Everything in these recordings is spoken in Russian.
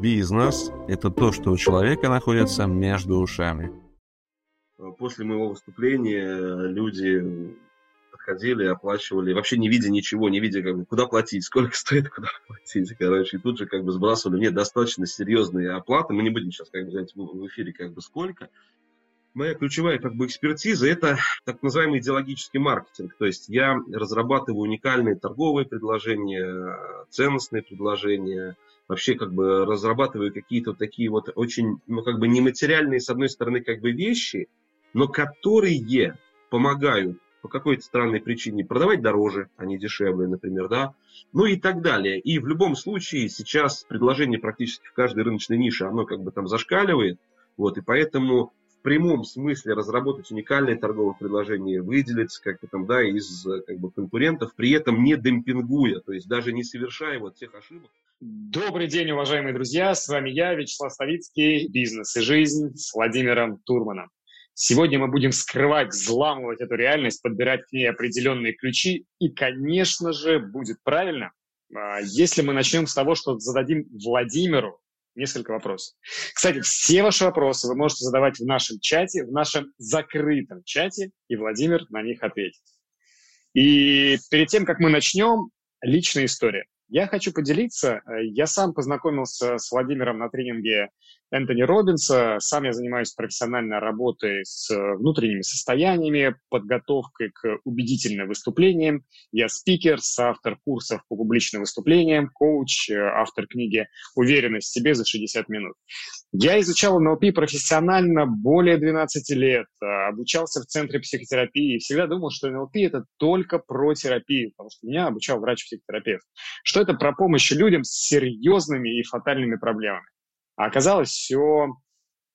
Бизнес – это то, что у человека находится между ушами. После моего выступления люди подходили, оплачивали, вообще не видя ничего, не видя, как бы, куда платить, сколько стоит, куда платить, короче, и тут же как бы сбрасывали, нет, достаточно серьезные оплаты, мы не будем сейчас как бы говорить в эфире как бы сколько, Моя ключевая как бы экспертиза – это так называемый идеологический маркетинг. То есть я разрабатываю уникальные торговые предложения, ценностные предложения, вообще как бы разрабатываю какие-то такие вот очень, ну как бы нематериальные, с одной стороны, как бы вещи, но которые помогают по какой-то странной причине продавать дороже, а не дешевле, например, да, ну и так далее. И в любом случае сейчас предложение практически в каждой рыночной нише, оно как бы там зашкаливает, вот, и поэтому в прямом смысле разработать уникальное торговое предложение, выделиться как-то там, да, из как бы, конкурентов, при этом не демпингуя, то есть даже не совершая вот тех ошибок. Добрый день, уважаемые друзья, с вами я, Вячеслав Ставицкий, «Бизнес и жизнь» с Владимиром Турманом. Сегодня мы будем скрывать, взламывать эту реальность, подбирать к ней определенные ключи. И, конечно же, будет правильно, а, если мы начнем с того, что зададим Владимиру несколько вопросов. Кстати, все ваши вопросы вы можете задавать в нашем чате, в нашем закрытом чате, и Владимир на них ответит. И перед тем, как мы начнем, личная история. Я хочу поделиться. Э, я сам познакомился с Владимиром на тренинге Энтони Робинса. Сам я занимаюсь профессиональной работой с внутренними состояниями, подготовкой к убедительным выступлениям. Я спикер, автор курсов по публичным выступлениям, коуч, э, автор книги «Уверенность в себе за 60 минут». Я изучал НЛП профессионально более 12 лет, э, обучался в Центре психотерапии и всегда думал, что НЛП – это только про терапию, потому что меня обучал врач-психотерапевт. Что это про помощь людям с серьезными и фатальными проблемами. А оказалось все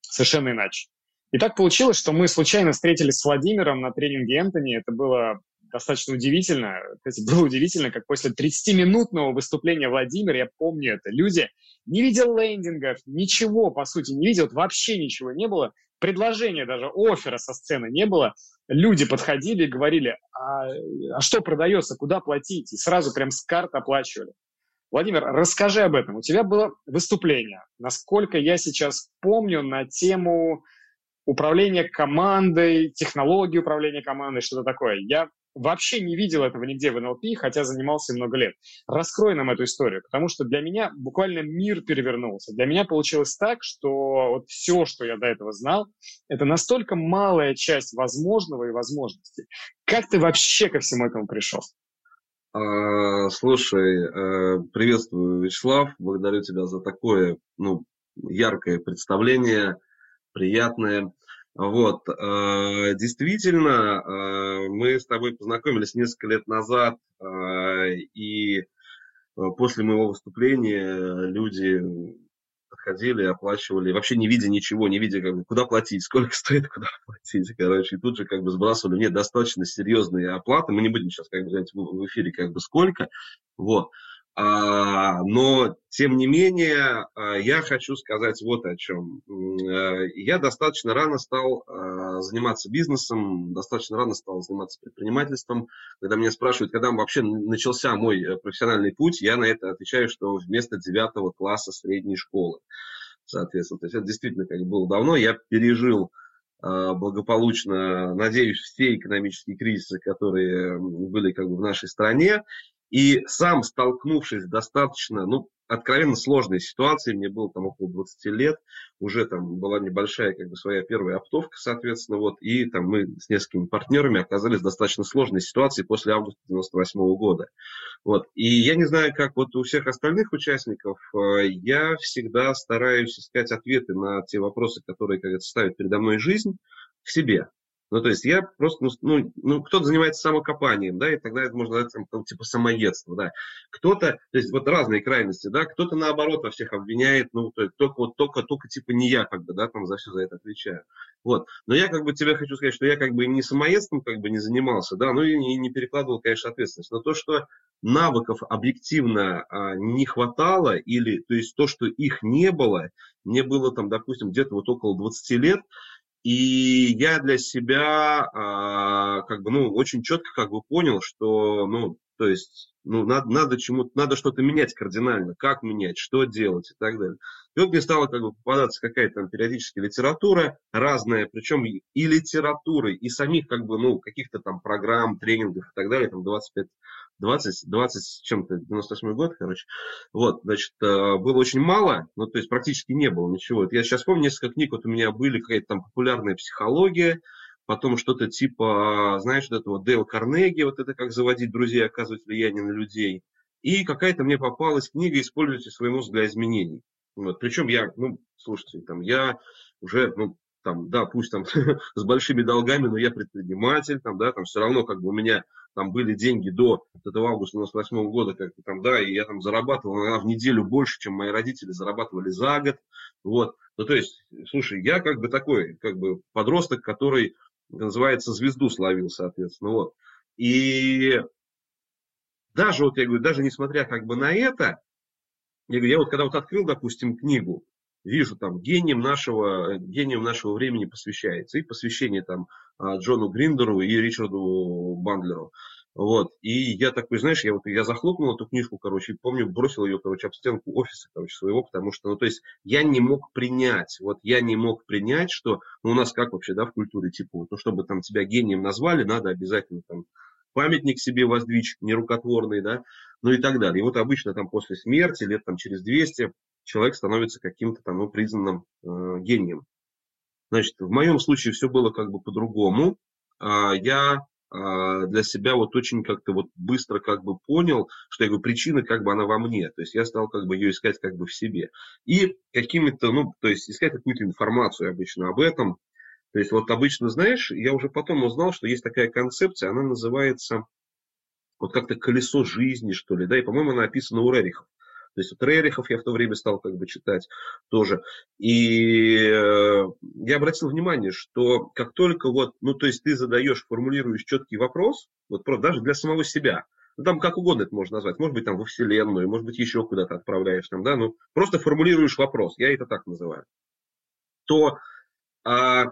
совершенно иначе. И так получилось, что мы случайно встретились с Владимиром на тренинге Энтони. Это было достаточно удивительно. Кстати, было удивительно, как после 30-минутного выступления Владимира, я помню это, люди не видел лендингов, ничего, по сути, не видел, вообще ничего не было. Предложения даже, оффера со сцены не было. Люди подходили и говорили, а, а что продается, куда платить? И сразу прям с карт оплачивали. Владимир, расскажи об этом. У тебя было выступление, насколько я сейчас помню, на тему управления командой, технологии управления командой, что-то такое. Я вообще не видел этого нигде в НЛП, хотя занимался много лет. Раскрой нам эту историю, потому что для меня буквально мир перевернулся. Для меня получилось так, что вот все, что я до этого знал, это настолько малая часть возможного и возможностей. Как ты вообще ко всему этому пришел? А, слушай, э, приветствую, Вячеслав. Благодарю тебя за такое ну, яркое представление, приятное. Вот, э, действительно, э, мы с тобой познакомились несколько лет назад, и после моего выступления люди ходили, оплачивали, вообще не видя ничего, не видя, как бы, куда платить, сколько стоит, куда платить, короче, и тут же как бы сбрасывали мне достаточно серьезные оплаты, мы не будем сейчас как бы говорить в эфире как бы сколько, вот, но, тем не менее, а, я хочу сказать вот о чем. Э, я достаточно рано стал а, заниматься бизнесом, достаточно рано стал заниматься предпринимательством. Когда меня спрашивают, когда вообще начался мой э, профессиональный путь, я на это отвечаю, что вместо девятого класса средней школы. Соответственно, то есть это действительно как было давно. Я пережил благополучно, надеюсь, все экономические кризисы, которые были как бы в нашей стране. И сам, столкнувшись достаточно, ну, откровенно сложной ситуацией, мне было там около 20 лет, уже там была небольшая, как бы, своя первая оптовка, соответственно, вот, и там мы с несколькими партнерами оказались в достаточно сложной ситуации после августа 98 года. Вот, и я не знаю, как вот у всех остальных участников, э, я всегда стараюсь искать ответы на те вопросы, которые, как это, ставит передо мной жизнь, в себе. Ну, то есть я просто, ну, ну, ну, кто-то занимается самокопанием, да, и тогда это можно назвать там, типа самоедство, да. Кто-то, то есть вот разные крайности, да, кто-то наоборот во всех обвиняет, ну, то есть только вот, только, только типа не я, как бы, да, там за все за это отвечаю. Вот. Но я как бы тебе хочу сказать, что я как бы не самоедством как бы не занимался, да, ну и не, не перекладывал, конечно, ответственность. Но то, что навыков объективно а, не хватало, или, то есть то, что их не было, мне было там, допустим, где-то вот около 20 лет, И я для себя а, как бы, ну, очень четко как бы понял, что, ну, то есть, ну, надо, надо чему-то, надо что-то менять кардинально, как менять, что делать и так далее. И вот мне стала как бы попадаться какая-то там периодически литература разная, причем и литературы, и самих как бы, ну, каких-то там программ, тренингов и так далее, там 25 20, 20 с чем-то, 98 год, короче. Вот, значит, э, было очень мало, ну, то есть практически не было ничего. Я сейчас помню, несколько книг вот у меня были, какая-то там популярная психология, потом что-то типа, знаешь, вот этого Дейл Карнеги, вот это как заводить друзей, оказывать влияние на людей. И какая-то мне попалась книга «Используйте свой мозг для изменений». Вот. Причем я, ну, слушайте, там, я уже, ну, там, да, пусть там с большими долгами, но я предприниматель, там, да, там все равно как бы у меня там были деньги до этого августа 98 года, как там, да, и я там зарабатывал наверное, в неделю больше, чем мои родители зарабатывали за год, вот. Ну, то есть, слушай, я как бы такой, как бы подросток, который, называется, звезду словил, соответственно, вот. И даже, вот я говорю, даже несмотря как бы на это, я говорю, я вот когда вот открыл, допустим, книгу, вижу там гением нашего, гением нашего времени посвящается. И посвящение там а, Джону Гриндеру и Ричарду Бандлеру. Вот. И я такой, знаешь, я вот я захлопнул эту книжку, короче, помню, бросил ее, короче, об стенку офиса, короче, своего, потому что, ну, то есть, я не мог принять, вот я не мог принять, что, ну, у нас как вообще, да, в культуре, типа, ну, чтобы там тебя гением назвали, надо обязательно там памятник себе воздвичь, нерукотворный, да, ну и так далее. И вот обычно там после смерти, лет там через 200, человек становится каким-то там ну, признанным э, гением. Значит, в моем случае все было как бы по-другому. А, я для себя вот очень как-то вот быстро как бы понял, что я говорю, причина как бы она во мне. То есть я стал как бы ее искать как бы в себе. И какими-то, ну, то есть искать какую-то информацию обычно об этом. То есть вот обычно, знаешь, я уже потом узнал, что есть такая концепция, она называется вот как-то колесо жизни, что ли, да, и, по-моему, она описана у Рерихов. То есть вот Рерихов я в то время стал как бы читать тоже. И э, я обратил внимание, что как только вот, ну то есть ты задаешь, формулируешь четкий вопрос, вот просто даже для самого себя, ну, там как угодно это можно назвать, может быть там во Вселенную, может быть еще куда-то отправляешь там, да, ну просто формулируешь вопрос, я это так называю, то а,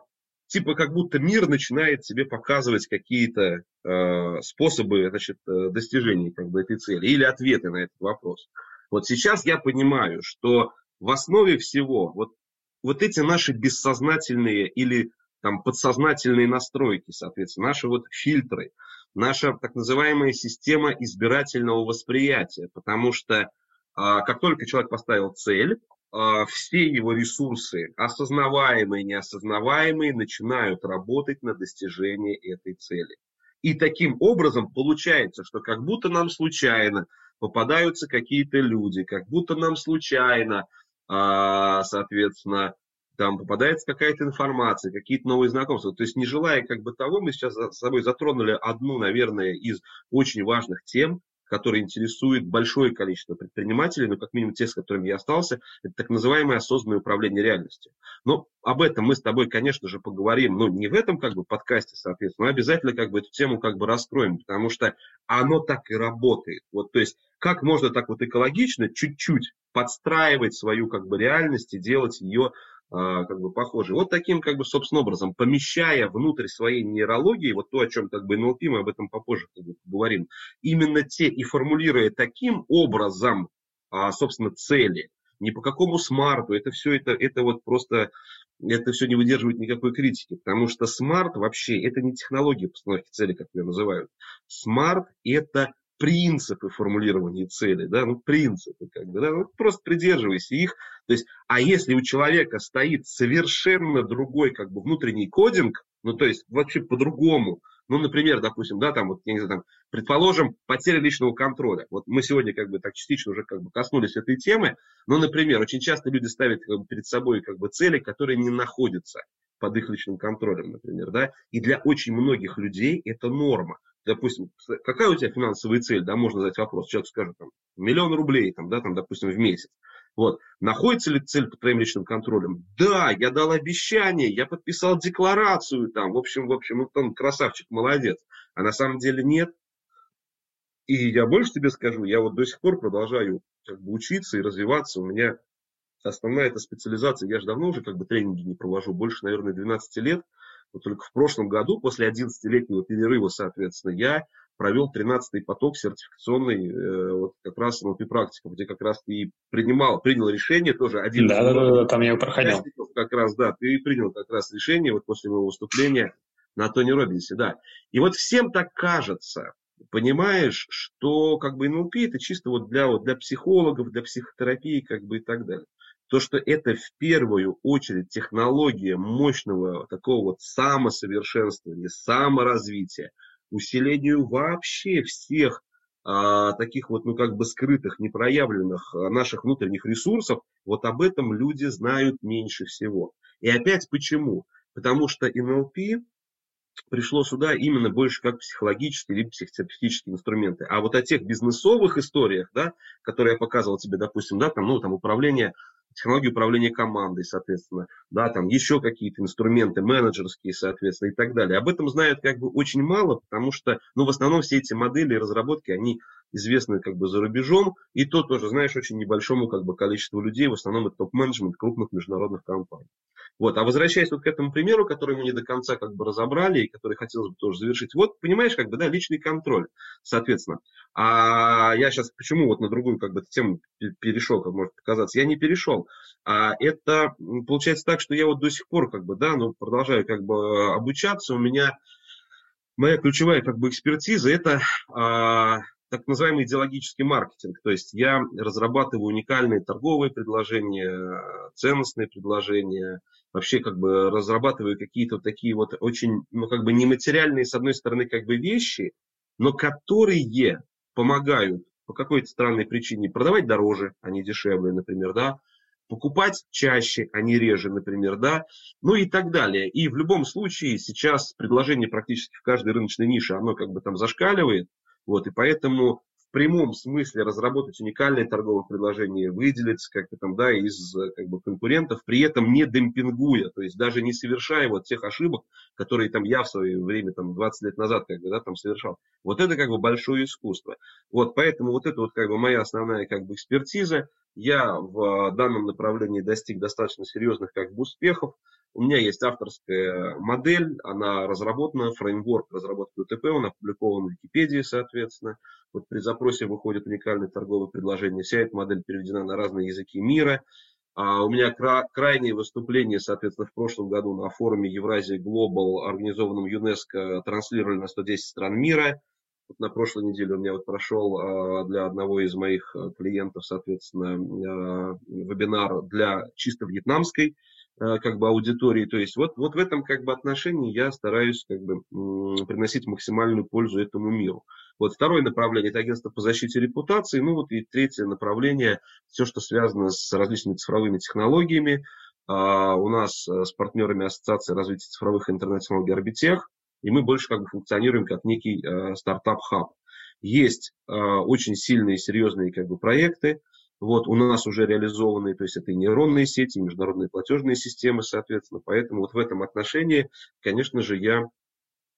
типа как будто мир начинает тебе показывать какие-то э, способы значит, э, достижения как бы, этой цели или ответы на этот вопрос. Вот сейчас я понимаю, что в основе всего вот, вот эти наши бессознательные или там подсознательные настройки, соответственно, наши вот фильтры, наша так называемая система избирательного восприятия, потому что а, как только человек поставил цель, а, все его ресурсы, осознаваемые и неосознаваемые, начинают работать на достижение этой цели. И таким образом получается, что как будто нам случайно попадаются какие-то люди, как будто нам случайно, а, соответственно, там попадается какая-то информация, какие-то новые знакомства. То есть, не желая как бы того, мы сейчас с собой затронули одну, наверное, из очень важных тем, который интересует большое количество предпринимателей, но как минимум те, с которыми я остался, это так называемое осознанное управление реальностью. Но об этом мы с тобой, конечно же, поговорим, но не в этом как бы подкасте, соответственно, но обязательно как бы эту тему как бы раскроем, потому что оно так и работает. Вот, то есть, как можно так вот экологично чуть-чуть подстраивать свою как бы реальность и делать ее как бы похожи. Вот таким, как бы, собственно, образом, помещая внутрь своей нейрологии, вот то, о чем как бы НЛП, мы об этом попозже как бы, поговорим, именно те и формулируя таким образом, а, собственно, цели, не по какому SMART у, это все, это, это вот просто, это все не выдерживает никакой критики, потому что SMART вообще, это не технология постановки цели, как ее называют. Смарт это принципы формулирования цели, да, ну, принципы, как бы, да, ну, просто придерживайся их. То есть, а если у человека стоит совершенно другой, как бы, внутренний кодинг, ну, то есть, вообще по-другому, ну, например, допустим, да, там, вот, я не знаю, там, предположим, потеря личного контроля. Вот мы сегодня, как бы, так частично уже, как бы, коснулись этой темы, но, например, очень часто люди ставят как бы, перед собой, как бы, цели, которые не находятся под их личным контролем, например, да, и для очень многих людей это норма допустим, какая у тебя финансовая цель, да, можно задать вопрос, человек скажет, там, миллион рублей, там, да, там, допустим, в месяц. Вот. Находится ли цель под твоим личным контролем? Да, я дал обещание, я подписал декларацию, там, в общем, в общем, вот он красавчик, молодец. А на самом деле нет. И я больше тебе скажу, я вот до сих пор продолжаю как бы учиться и развиваться. У меня основная эта специализация, я же давно уже как бы тренинги не провожу, больше, наверное, 12 лет, вот только в прошлом году, после 11-летнего перерыва, соответственно, я провел 13-й поток сертификационный, э, вот как раз NLP практиков, где как раз ты принимал, принял решение, тоже один да, да, да, да, там я проходил. Как раз, да, ты принял как раз решение вот после моего выступления на Тони Робинсе, да. И вот всем так кажется, понимаешь, что как бы НЛП это чисто вот для, вот для психологов, для психотерапии как бы и так далее. То, что это в первую очередь технология мощного такого вот самосовершенствования, саморазвития, усилению вообще всех а, таких вот, ну, как бы скрытых, непроявленных а, наших внутренних ресурсов, вот об этом люди знают меньше всего. И опять почему? Потому что НЛП пришло сюда именно больше как психологические или психотерапевтические инструменты. А вот о тех бизнесовых историях, да, которые я показывал тебе, допустим, да, там, ну, там управление технологии управления командой, соответственно, да, там еще какие-то инструменты менеджерские, соответственно, и так далее. Об этом знают как бы очень мало, потому что, ну, в основном все эти модели и разработки, они известны как бы за рубежом, и то тоже, знаешь, очень небольшому как бы количеству людей, в основном это топ-менеджмент крупных международных компаний. Вот. А возвращаясь вот к этому примеру, который мы не до конца как бы разобрали, и который хотелось бы тоже завершить, вот, понимаешь, как бы, да, личный контроль, соответственно. А я сейчас почему вот на другую как бы тему перешел, как может показаться, я не перешел. А это получается так, что я вот до сих пор как бы, да, ну, продолжаю как бы обучаться, у меня моя ключевая как бы экспертиза это а, так называемый идеологический маркетинг. То есть я разрабатываю уникальные торговые предложения, ценностные предложения, вообще как бы разрабатываю какие-то такие вот очень, ну как бы нематериальные, с одной стороны, как бы вещи, но которые помогают по какой-то странной причине продавать дороже, а не дешевле, например, да, покупать чаще, а не реже, например, да, ну и так далее. И в любом случае сейчас предложение практически в каждой рыночной нише, оно как бы там зашкаливает, вот, и поэтому прямом смысле разработать уникальное торговое предложение, выделиться как-то там, да, из как бы, конкурентов, при этом не демпингуя, то есть даже не совершая вот тех ошибок, которые там я в свое время, там, 20 лет назад, как бы, да, там совершал. Вот это как бы большое искусство. Вот, поэтому вот это вот как бы моя основная как бы экспертиза. Я в данном направлении достиг достаточно серьезных как бы успехов. У меня есть авторская модель, она разработана, фреймворк разработки УТП, он опубликован в Википедии, соответственно. Вот при запросе выходит уникальное торговое предложение. Вся эта модель переведена на разные языки мира. А у меня кра- крайнее выступление, соответственно, в прошлом году на форуме Евразия Глобал, организованном ЮНЕСКО, транслировали на 110 стран мира. Вот на прошлой неделе у меня вот прошел а, для одного из моих а, клиентов, соответственно, а, вебинар для чисто вьетнамской как бы аудитории. То есть вот, вот в этом как бы отношении я стараюсь как бы приносить максимальную пользу этому миру. Вот второе направление – это агентство по защите репутации. Ну вот и третье направление – все, что связано с различными цифровыми технологиями. А, у нас э, с партнерами Ассоциации развития цифровых интернет-технологий Арбитех, и мы больше как бы функционируем как некий э, стартап-хаб. Есть очень сильные, серьезные как бы проекты, вот, у нас уже реализованы, то есть это и нейронные сети, и международные платежные системы, соответственно. Поэтому вот в этом отношении, конечно же, я...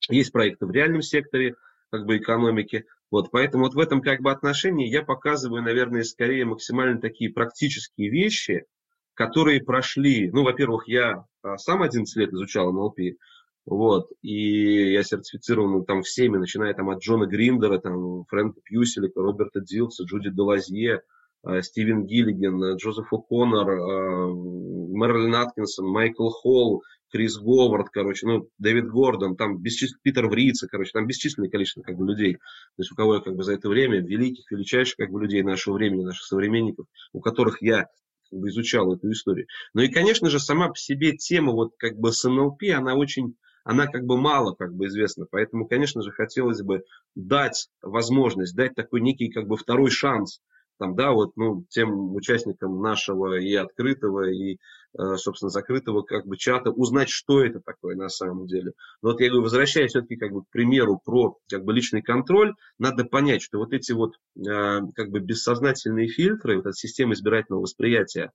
Есть проекты в реальном секторе, как бы экономики. Вот, поэтому вот в этом как бы отношении я показываю, наверное, скорее максимально такие практические вещи, которые прошли, ну, во-первых, я а, сам 11 лет изучал НЛП, вот, и я сертифицирован там всеми, начиная там от Джона Гриндера, там, Фрэнка Пьюселика, Роберта Дилса, Джуди Делазье, Э, Стивен Гиллиген, э, Джозеф О'Коннор, э, Мэрилин Аткинсон, Майкл Холл, Крис Говард, короче, ну, Дэвид Гордон, там бесчисленное, Питер Врица, короче, там бесчисленное количество как бы людей. То есть у кого я как бы за это время, великих, величайших как бы людей нашего времени, наших современников, у которых я как бы изучал эту историю. Ну и, конечно же, сама по себе тема вот как бы с НЛП, она очень она как бы мало как бы известна. Поэтому, конечно же, хотелось бы дать возможность, дать такой некий как бы второй шанс там, да, вот, ну, тем участникам нашего и открытого, и, собственно, закрытого как бы чата узнать, что это такое на самом деле. Но вот я говорю, возвращаясь все-таки как бы к примеру про как бы личный контроль, надо понять, что вот эти вот э, как бы бессознательные фильтры, вот эта система избирательного восприятия,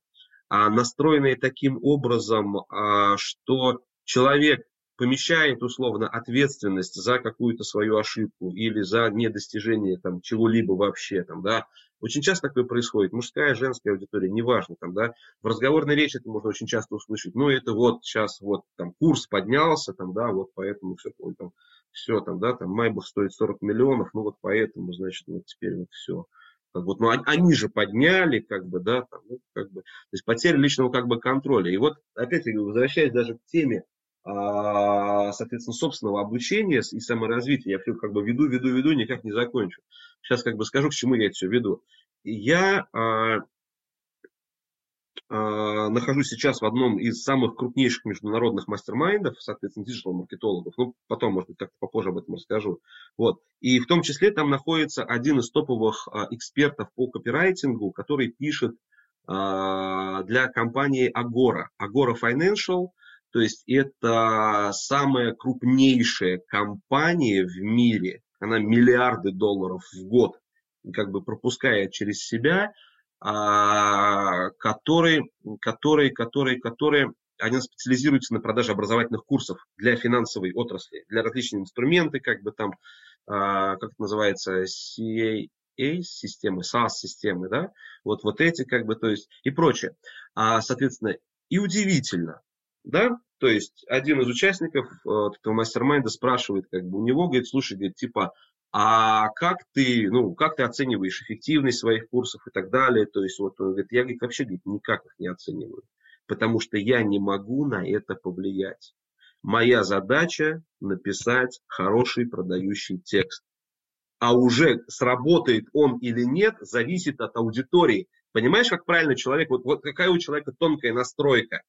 а настроенные таким образом, а, что человек помещает условно ответственность за какую-то свою ошибку или за недостижение там чего-либо вообще там, да, Очень часто такое происходит. Мужская, женская аудитория, неважно. Там, да, в разговорной речи это можно очень часто услышать. Ну, это вот сейчас вот там курс поднялся, там, да, вот поэтому все, там, все там, да, там Майбах стоит 40 миллионов, ну вот поэтому, значит, вот теперь вот все. Как вот, ну, они же подняли, как бы, да, там, ну, как бы, то есть потеря личного как бы контроля. И вот, опять я возвращаясь даже к теме, а, соответственно, собственного обучения и саморазвития, я все как бы веду, веду, веду, никак не закончу. Сейчас как бы скажу, к чему я это все веду. Я а, а, нахожусь сейчас в одном из самых крупнейших международных мастер-майндов, соответственно, диджитал-маркетологов. Ну, потом, может быть, как-то попозже об этом расскажу. Вот. И в том числе там находится один из топовых а, экспертов по копирайтингу, который пишет а, для компании Agora. Agora Financial. То есть это самая крупнейшая компания в мире. Она миллиарды долларов в год как бы пропускает через себя а, которые, которые, которые, которые, они специализируются на продаже образовательных курсов для финансовой отрасли, для различных инструменты, как бы там, а, как это называется, CAA системы, SAS системы, да, вот, вот эти, как бы, то есть, и прочее. А, соответственно, и удивительно, да, то есть один из участников э, этого мастер-майнда спрашивает, как бы у него, говорит, слушай, говорит, типа, а как ты, ну, как ты оцениваешь эффективность своих курсов и так далее. То есть, вот он говорит, я говорит, вообще говорит, никак их не оцениваю, потому что я не могу на это повлиять. Моя задача написать хороший продающий текст. А уже сработает он или нет, зависит от аудитории. Понимаешь, как правильно человек, вот, вот какая у человека тонкая настройка.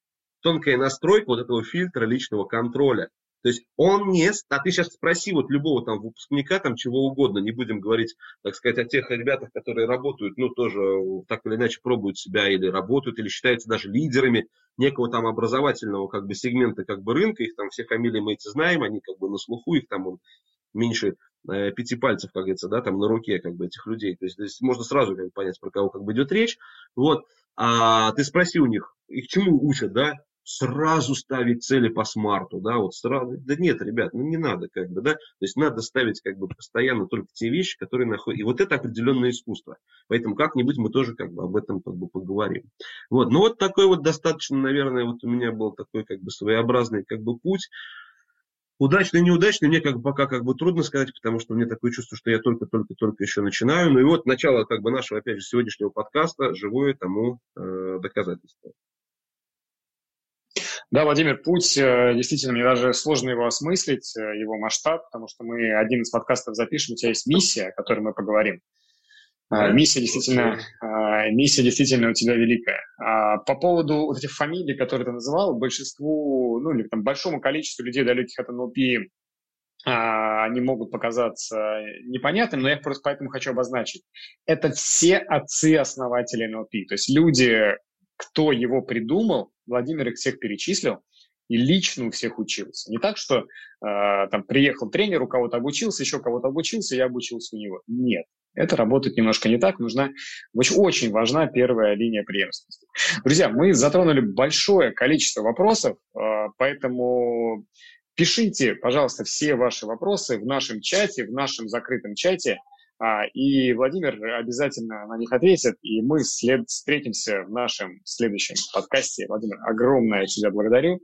Тонкая настройка вот этого фильтра личного контроля. То есть он не... А ты сейчас спроси вот любого там выпускника, там чего угодно, не будем говорить, так сказать, о тех ребятах, которые работают, ну, тоже так или иначе пробуют себя или работают, или считаются даже лидерами некого там образовательного как бы сегмента как бы рынка, их там все фамилии мы эти знаем, они как бы на слуху, их там он, меньше э, пяти пальцев, как говорится, да, там на руке как бы этих людей. То есть, то есть можно сразу как бы, понять, про кого как бы идет речь. Вот. А ты спроси у них, их чему учат, да? Сразу ставить цели по смарту, да, вот сразу, да нет, ребят, ну не надо, как бы, да, то есть надо ставить как бы постоянно только те вещи, которые находят, и вот это определенное искусство, поэтому как-нибудь мы тоже как бы об этом как бы поговорим. Вот, ну вот такой вот достаточно, наверное, вот у меня был такой как бы своеобразный как бы путь, Удачный, неудачный, мне как бы пока как бы трудно сказать, потому что мне такое чувство, что я только-только-только еще начинаю. Ну и вот начало как бы нашего, опять же, сегодняшнего подкаста, живое тому э, доказательство. Да, Владимир, путь, э, действительно, мне даже сложно его осмыслить, э, его масштаб, потому что мы один из подкастов запишем, у тебя есть миссия, о которой мы поговорим. А, миссия действительно, а, миссия действительно у тебя великая. А по поводу вот этих фамилий, которые ты называл, большинству, ну или там большому количеству людей, далеких от НЛП, они могут показаться непонятными, но я их просто поэтому хочу обозначить. Это все отцы-основатели НЛП. То есть люди, кто его придумал, Владимир их всех перечислил и лично у всех учился. Не так, что э, там приехал тренер, у кого-то обучился, еще кого-то обучился, я обучился у него. Нет. Это работает немножко не так. Нужна очень, очень важна первая линия преемственности. Друзья, мы затронули большое количество вопросов, э, поэтому пишите, пожалуйста, все ваши вопросы в нашем чате, в нашем закрытом чате. А, и Владимир обязательно на них ответит, и мы след... встретимся в нашем следующем подкасте. Владимир, огромное тебя благодарю.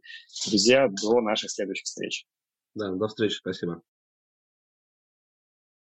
Друзья, до наших следующих встреч. Да, до встречи, спасибо.